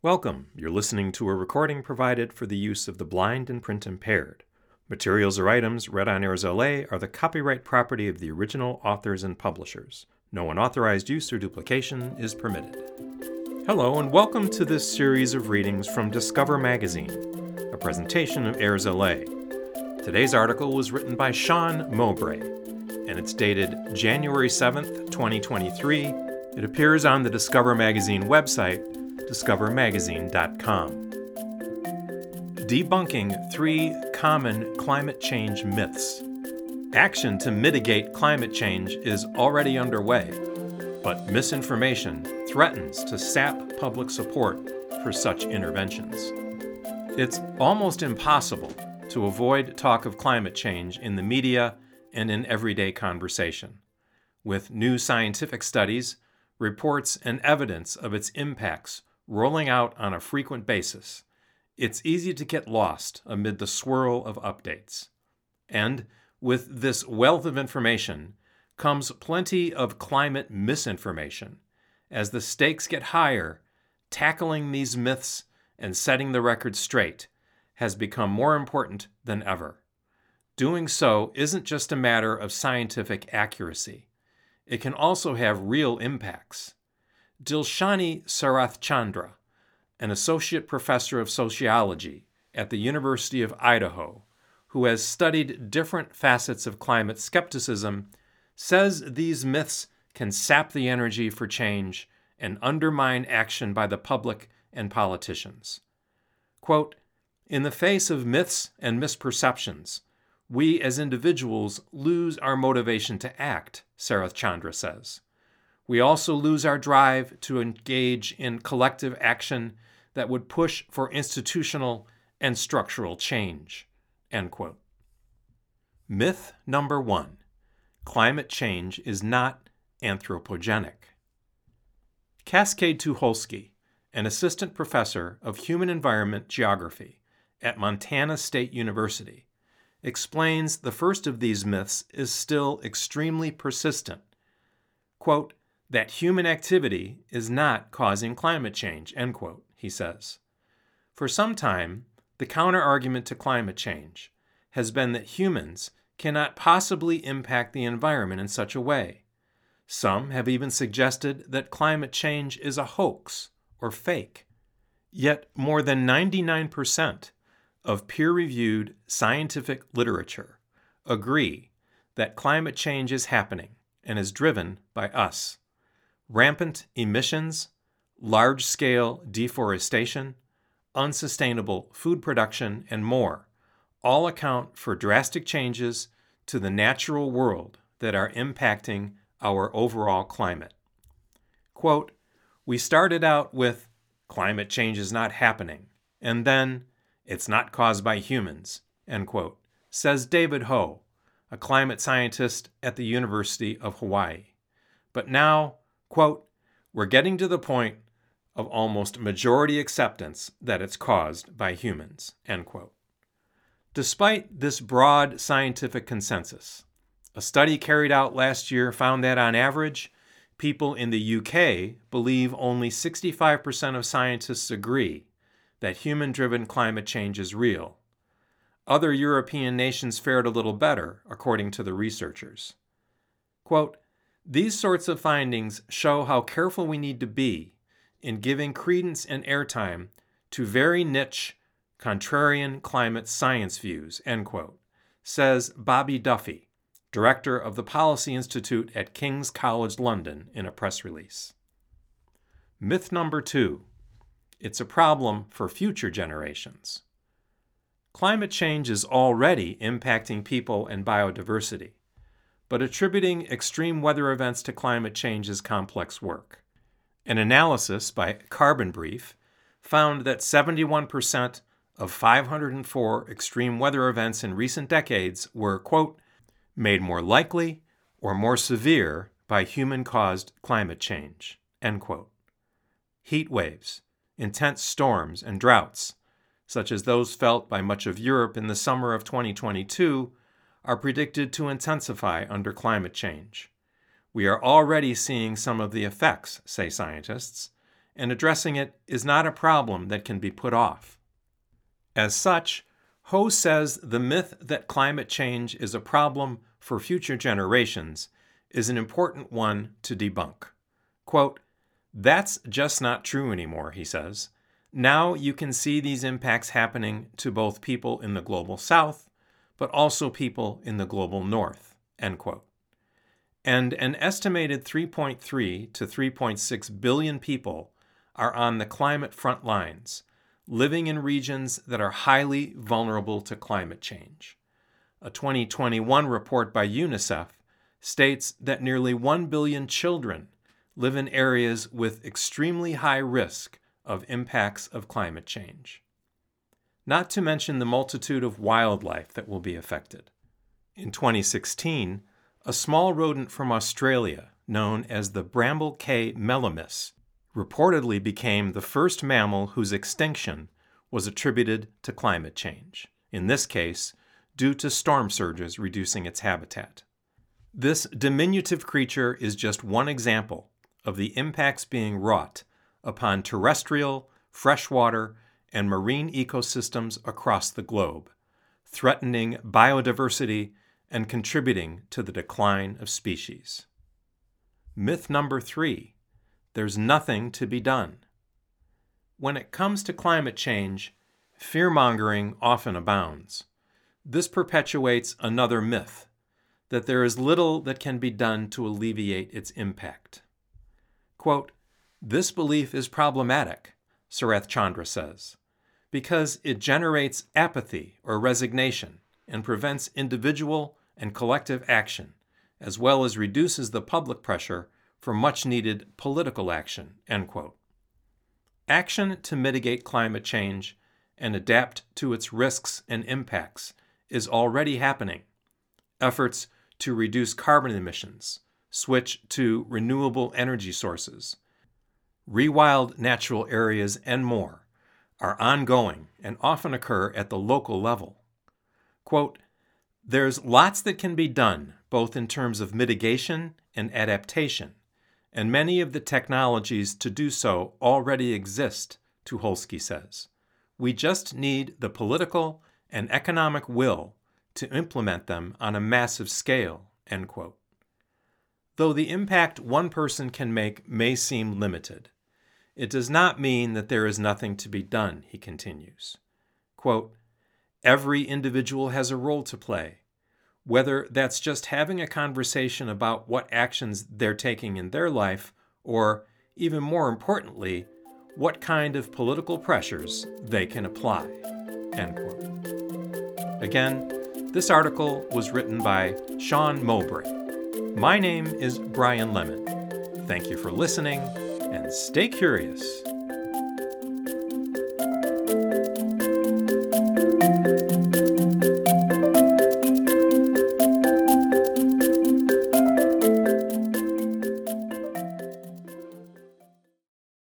Welcome. You're listening to a recording provided for the use of the blind and print impaired. Materials or items read on AIRSLA are the copyright property of the original authors and publishers. No unauthorized use or duplication is permitted. Hello, and welcome to this series of readings from Discover Magazine, a presentation of AIRSLA. Today's article was written by Sean Mowbray, and it's dated January 7th, 2023. It appears on the Discover Magazine website discovermagazine.com. Debunking three common climate change myths. Action to mitigate climate change is already underway, but misinformation threatens to sap public support for such interventions. It's almost impossible to avoid talk of climate change in the media and in everyday conversation. With new scientific studies, reports, and evidence of its impacts rolling out on a frequent basis, it's easy to get lost amid the swirl of updates. And with this wealth of information comes plenty of climate misinformation. As the stakes get higher, tackling these myths and setting the record straight has become more important than ever. Doing so isn't just a matter of scientific accuracy, it can also have real impacts. Dilshani Sarathchandra, an associate professor of sociology at the University of Idaho, who has studied different facets of climate skepticism, says these myths can sap the energy for change and undermine action by the public and politicians. Quote, in the face of myths and misperceptions, we as individuals lose our motivation to act, Sarathchandra says we also lose our drive to engage in collective action that would push for institutional and structural change. Myth number one climate change is not anthropogenic. Cascade Tuholske, an assistant professor of human environment geography at Montana State University, explains the first of these myths is still extremely persistent. Quote, that human activity is not causing climate change, end quote, he says. For some time, the counterargument to climate change has been that humans cannot possibly impact the environment in such a way. Some have even suggested that climate change is a hoax or fake. Yet, more than 99% of peer reviewed scientific literature agree that climate change is happening and is driven by us rampant emissions, large scale deforestation, unsustainable food production, and more all account for drastic changes to the natural world that are impacting our overall climate. Quote, we started out with climate change is not happening, and then it's not caused by humans, end quote, says David Ho, a climate scientist at the University of Hawaii. But now Quote, We're getting to the point of almost majority acceptance that it's caused by humans. End quote. Despite this broad scientific consensus, a study carried out last year found that on average, people in the UK believe only 65% of scientists agree that human driven climate change is real. Other European nations fared a little better, according to the researchers. Quote, these sorts of findings show how careful we need to be in giving credence and airtime to very niche, contrarian climate science views, end quote, says Bobby Duffy, director of the Policy Institute at King's College London, in a press release. Myth number two it's a problem for future generations. Climate change is already impacting people and biodiversity but attributing extreme weather events to climate change is complex work. An analysis by Carbon Brief found that 71% of 504 extreme weather events in recent decades were, quote, made more likely or more severe by human caused climate change, end quote. Heat waves, intense storms, and droughts, such as those felt by much of Europe in the summer of 2022, are predicted to intensify under climate change. We are already seeing some of the effects, say scientists, and addressing it is not a problem that can be put off. As such, Ho says the myth that climate change is a problem for future generations is an important one to debunk. Quote, That's just not true anymore, he says. Now you can see these impacts happening to both people in the global south, but also people in the global north. And an estimated 3.3 to 3.6 billion people are on the climate front lines, living in regions that are highly vulnerable to climate change. A 2021 report by UNICEF states that nearly 1 billion children live in areas with extremely high risk of impacts of climate change. Not to mention the multitude of wildlife that will be affected. In 2016, a small rodent from Australia, known as the Bramble Cay melomys, reportedly became the first mammal whose extinction was attributed to climate change, in this case, due to storm surges reducing its habitat. This diminutive creature is just one example of the impacts being wrought upon terrestrial, freshwater, and marine ecosystems across the globe, threatening biodiversity and contributing to the decline of species. Myth number three there's nothing to be done. When it comes to climate change, fear mongering often abounds. This perpetuates another myth that there is little that can be done to alleviate its impact. Quote, this belief is problematic, Sarathchandra says, because it generates apathy or resignation and prevents individual and collective action, as well as reduces the public pressure for much needed political action. Action to mitigate climate change and adapt to its risks and impacts is already happening. Efforts to reduce carbon emissions, switch to renewable energy sources, rewild natural areas, and more are ongoing and often occur at the local level. Quote, There's lots that can be done, both in terms of mitigation and adaptation, and many of the technologies to do so already exist, Tuholske says. We just need the political and economic will to implement them on a massive scale. End quote. Though the impact one person can make may seem limited, it does not mean that there is nothing to be done, he continues. Quote, Every individual has a role to play, whether that's just having a conversation about what actions they're taking in their life, or, even more importantly, what kind of political pressures they can apply. End quote. Again, this article was written by Sean Mowbray. My name is Brian Lemon. Thank you for listening, and stay curious.